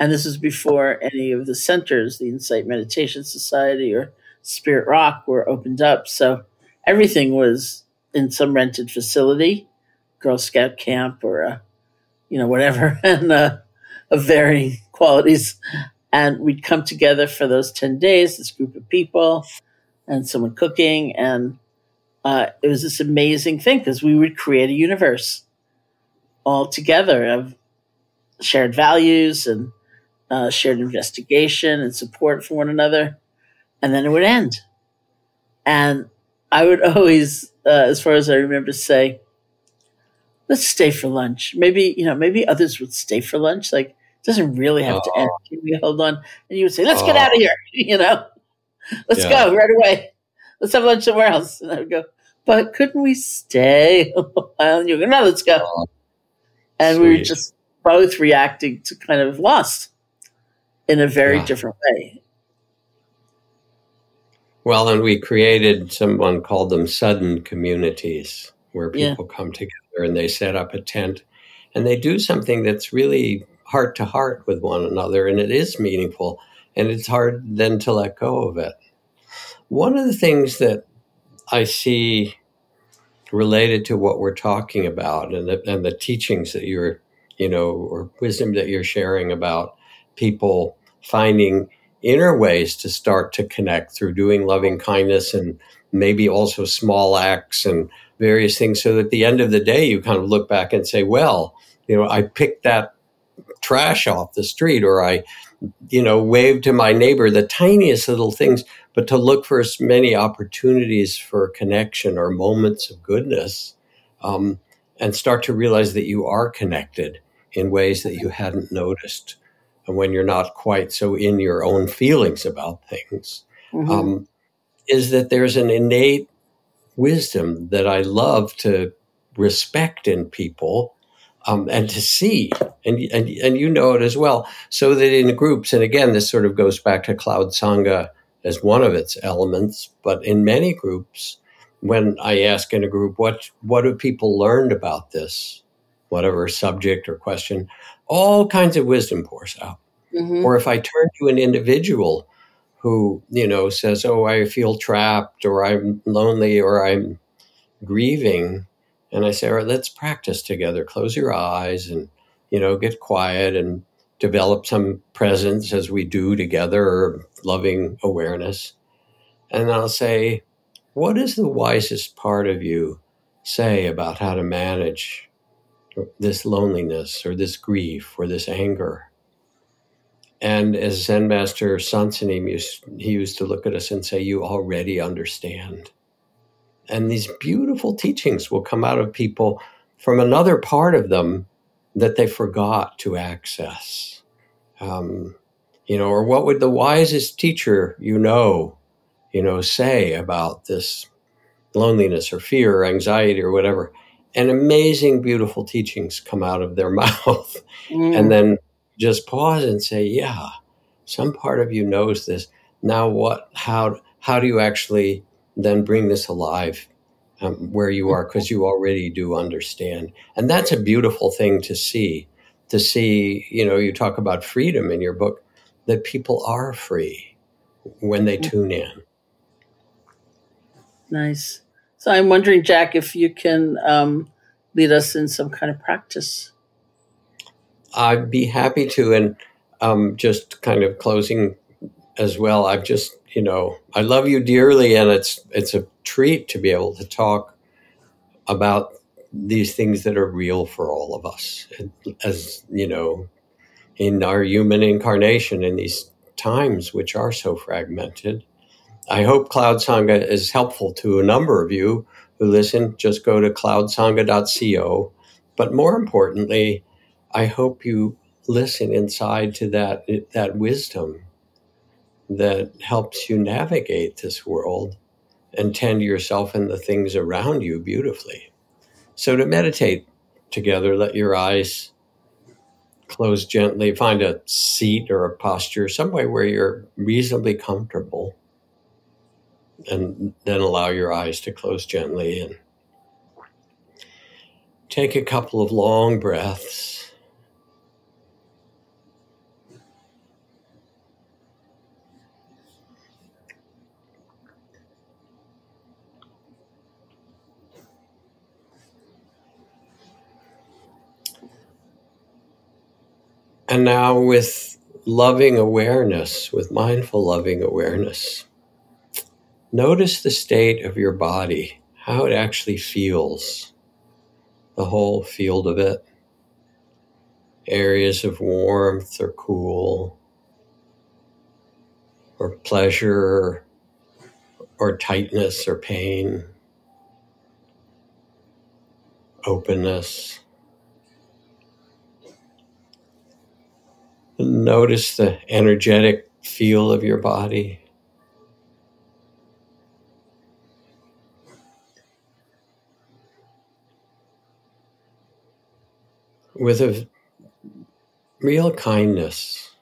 And this was before any of the centers the insight meditation society or spirit rock were opened up. So everything was in some rented facility girl scout camp or a you know whatever and uh, of varying qualities and we'd come together for those 10 days this group of people and someone cooking. And uh, it was this amazing thing because we would create a universe all together of shared values and uh, shared investigation and support for one another. And then it would end. And I would always, uh, as far as I remember, say, let's stay for lunch. Maybe, you know, maybe others would stay for lunch. Like, it doesn't really have to end. Can we hold on? And you would say, let's get out of here, you know? Let's yeah. go right away. Let's have lunch somewhere else. And I would go, but couldn't we stay a while? And you go, no, let's go. Oh, and sweet. we were just both reacting to kind of lost in a very yeah. different way. Well, and we created someone called them sudden communities where people yeah. come together and they set up a tent and they do something that's really heart to heart with one another and it is meaningful and it's hard then to let go of it. One of the things that I see related to what we're talking about and the, and the teachings that you're, you know, or wisdom that you're sharing about people finding inner ways to start to connect through doing loving kindness and maybe also small acts and various things. So at the end of the day, you kind of look back and say, well, you know, I picked that trash off the street or I you know, waved to my neighbor, the tiniest little things, but to look for as many opportunities for connection or moments of goodness um, and start to realize that you are connected in ways that you hadn't noticed and when you're not quite so in your own feelings about things. Mm-hmm. Um, is that there's an innate wisdom that I love to respect in people um, and to see, and, and and you know it as well. So that in groups, and again, this sort of goes back to cloud sangha as one of its elements. But in many groups, when I ask in a group, what what have people learned about this, whatever subject or question, all kinds of wisdom pours out. Mm-hmm. Or if I turn to an individual who you know says, "Oh, I feel trapped," or "I'm lonely," or "I'm grieving," And I say, all right, let's practice together. Close your eyes and, you know, get quiet and develop some presence as we do together or loving awareness. And I'll say, what does the wisest part of you say about how to manage this loneliness or this grief or this anger? And as Zen Master Soen Sa Nim used, he used to look at us and say, You already understand. And these beautiful teachings will come out of people from another part of them that they forgot to access. Um, you know, or what would the wisest teacher you know, you know, say about this loneliness or fear or anxiety or whatever? And amazing, beautiful teachings come out of their mouth. Mm. And then just pause and say, yeah, some part of you knows this. Now, what, how, how do you actually then bring this alive um, where you are? Because you already do understand. And that's a beautiful thing to see. To see, you know, you talk about freedom in your book, that people are free when they tune in. Nice. So I'm wondering, Jack, if you can um, lead us in some kind of practice. I'd be happy to. And um, just kind of closing as well, I've just, you know, I love you dearly, and it's it's a treat to be able to talk about these things that are real for all of us, as you know, in our human incarnation in these times which are so fragmented. I hope Cloud Sangha is helpful to a number of you who listen. Just go to cloudsangha.co. But more importantly, I hope you listen inside to that that wisdom that helps you navigate this world and tend yourself and the things around you beautifully. So to meditate together, let your eyes close gently, find a seat or a posture, some way where you're reasonably comfortable. And then allow your eyes to close gently and take a couple of long breaths. And now, with loving awareness, with mindful loving awareness, notice the state of your body, how it actually feels, the whole field of it. Areas of warmth or cool, or pleasure, or tightness or pain, openness. Notice the energetic feel of your body. With a real kindness,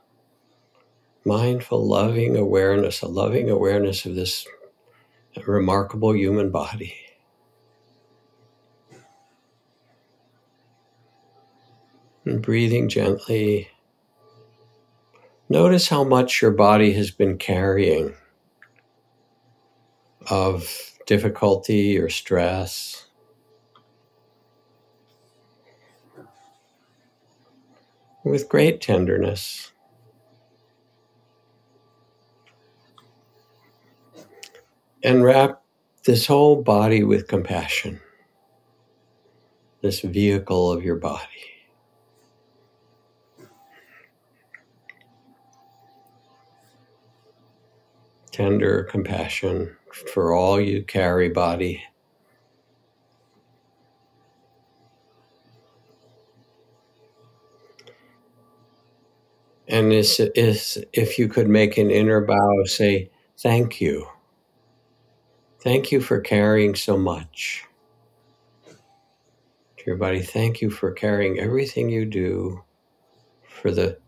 mindful, loving awareness, a loving awareness of this remarkable human body. And breathing gently Notice how much your body has been carrying of difficulty or stress. With great tenderness. And wrap this whole body with compassion, this vehicle of your body. tender compassion for all you carry, body. And is, is, if you could make an inner bow, say, Thank you. Thank you for carrying so much. To your body, thank you for carrying everything you do, for the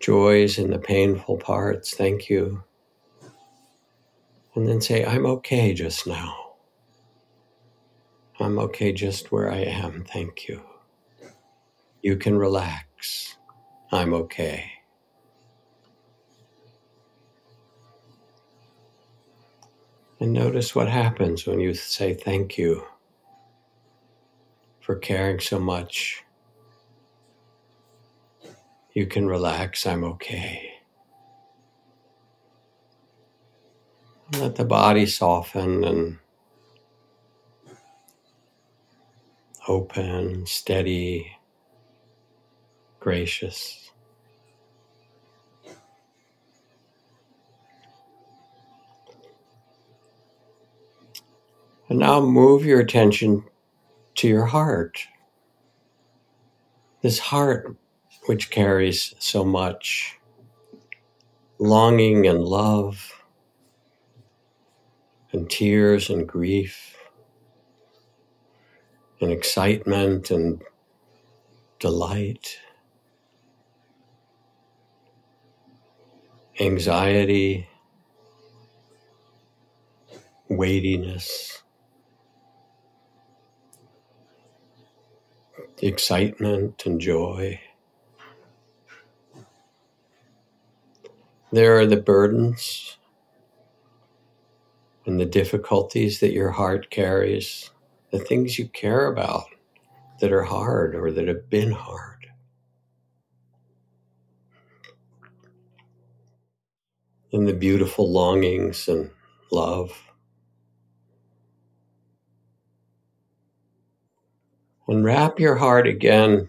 joys and the painful parts. Thank you. And then say, I'm okay just now. I'm okay just where I am. Thank you. You can relax. I'm okay. And notice what happens when you say thank you for caring so much. You can relax. I'm okay. Let the body soften and open, steady, gracious. And now move your attention to your heart. This heart which carries so much longing and love and tears and grief. and excitement and delight, anxiety, weightiness, excitement and joy. There are the burdens and the difficulties that your heart carries, the things you care about that are hard or that have been hard. And the beautiful longings and love. And wrap your heart again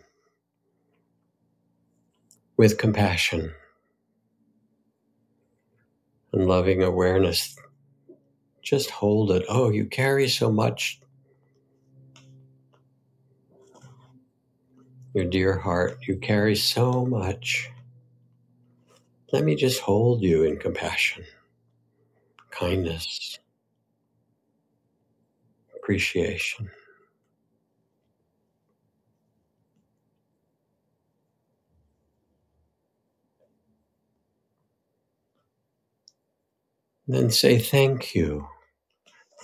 with compassion and loving awareness. Just hold it. Oh, you carry so much. Your dear heart, you carry so much. Let me just hold you in compassion, kindness, appreciation. Then say thank you.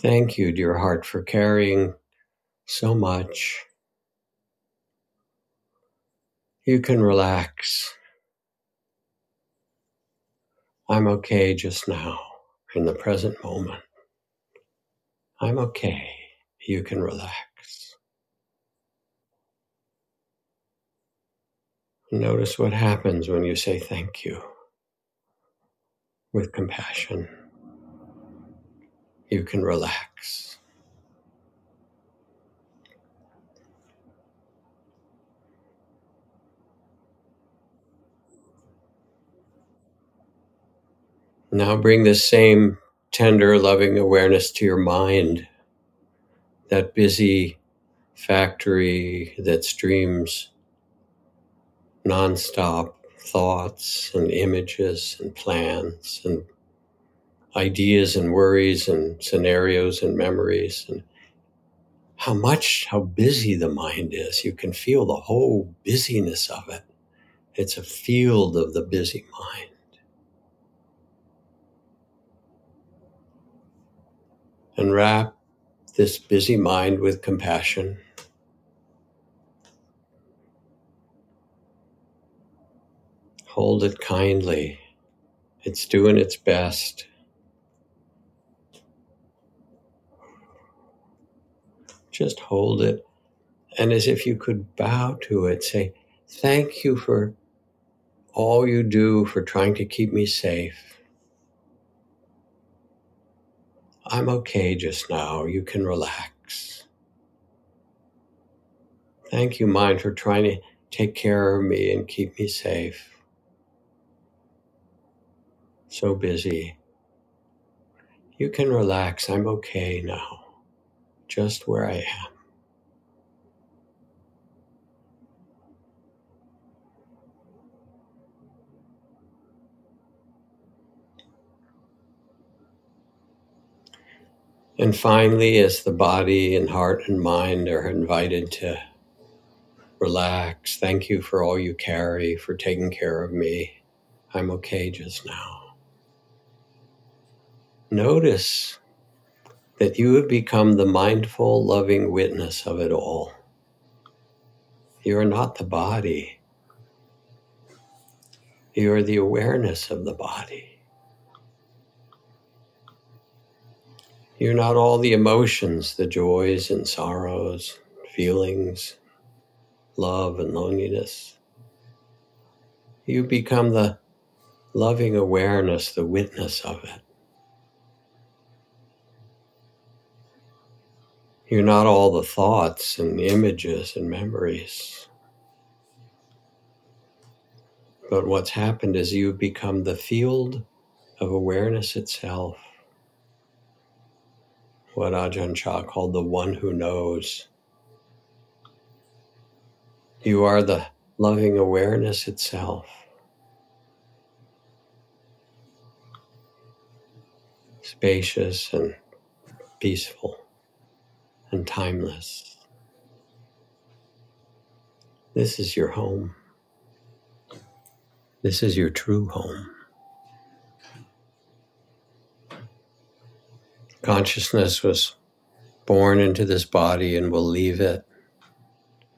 Thank you, dear heart, for carrying so much. You can relax. I'm okay just now, in the present moment. I'm okay. You can relax. Notice what happens when you say thank you with compassion you can relax. Now bring the same tender, loving awareness to your mind, that busy factory that streams nonstop thoughts and images and plans and ideas and worries and scenarios and memories and how much how busy the mind is. You can feel the whole busyness of it. It's a field of the busy mind. And wrap this busy mind with compassion. Hold it kindly. It's doing its best just hold it. And as if you could bow to it, say, Thank you for all you do for trying to keep me safe. I'm okay just now. You can relax. Thank you, mind, for trying to take care of me and keep me safe. So busy. You can relax. I'm okay now just where I am. And finally, as the body and heart and mind are invited to relax, thank you for all you carry, for taking care of me. I'm okay just now. Notice that you have become the mindful, loving witness of it all. You are not the body, you are the awareness of the body. You're not all the emotions, the joys and sorrows, feelings, love and loneliness. You become the loving awareness, the witness of it. You're not all the thoughts and images and memories. But what's happened is you've become the field of awareness itself. What Ajahn Chah called the one who knows. You are the loving awareness itself. Spacious and peaceful and timeless. This is your home. This is your true home. Consciousness was born into this body and will leave it.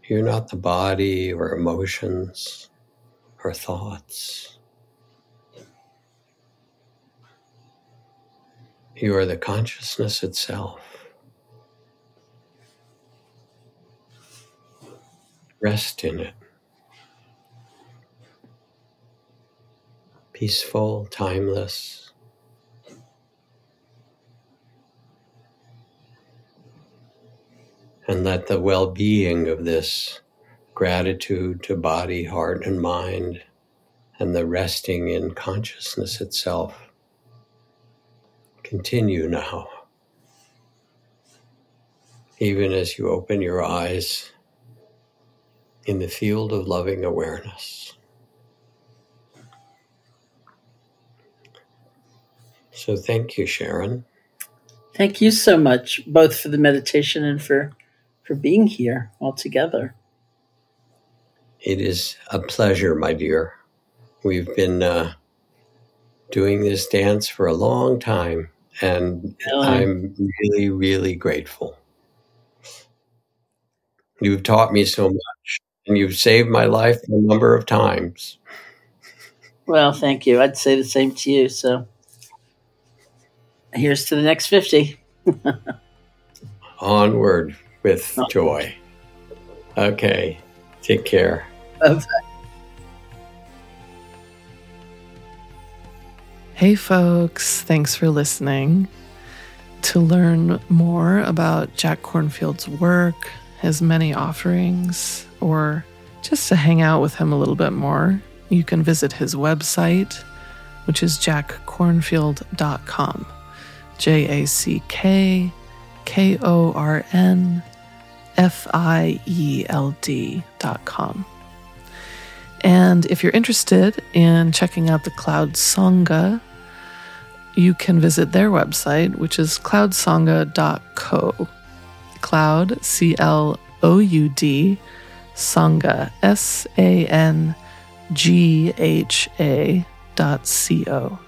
You're not the body or emotions or thoughts. You are the consciousness itself. Rest in it. Peaceful, timeless. And let the well being of this gratitude to body, heart, and mind, and the resting in consciousness itself continue now. Even as you open your eyes in the field of loving awareness. So thank you, Sharon. Thank you so much, both for the meditation and for for being here all together. It is a pleasure, my dear. We've been uh, doing this dance for a long time, and I'm really, really grateful. You've taught me so much and you've saved my life a number of times. Well, thank you. I'd say the same to you. So here's to the next 50. Onward with oh. joy. Okay. Take care. Bye. Hey, folks. Thanks for listening. To learn more about Jack Kornfield's work, his many offerings, or just to hang out with him a little bit more, you can visit his website, which is jackkornfield.com. J A C K K O R N F I E L D.com. And if you're interested in checking out the Cloud Sangha, you can visit their website, which is cloudsangha.co. Cloud, C L O U D, Sangha, S A N G H A dot C O.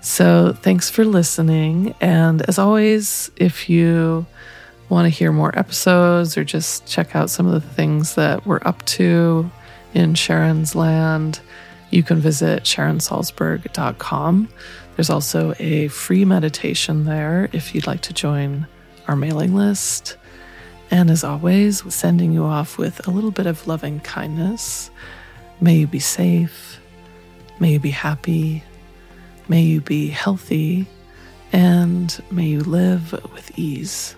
So thanks for listening. And as always, if you want to hear more episodes or just check out some of the things that we're up to in Sharon's land, you can visit sharonsalzberg.com. There's also a free meditation there if you'd like to join our mailing list. And as always, sending you off with a little bit of loving kindness. May you be safe. May you be happy. May you be healthy. And may you live with ease.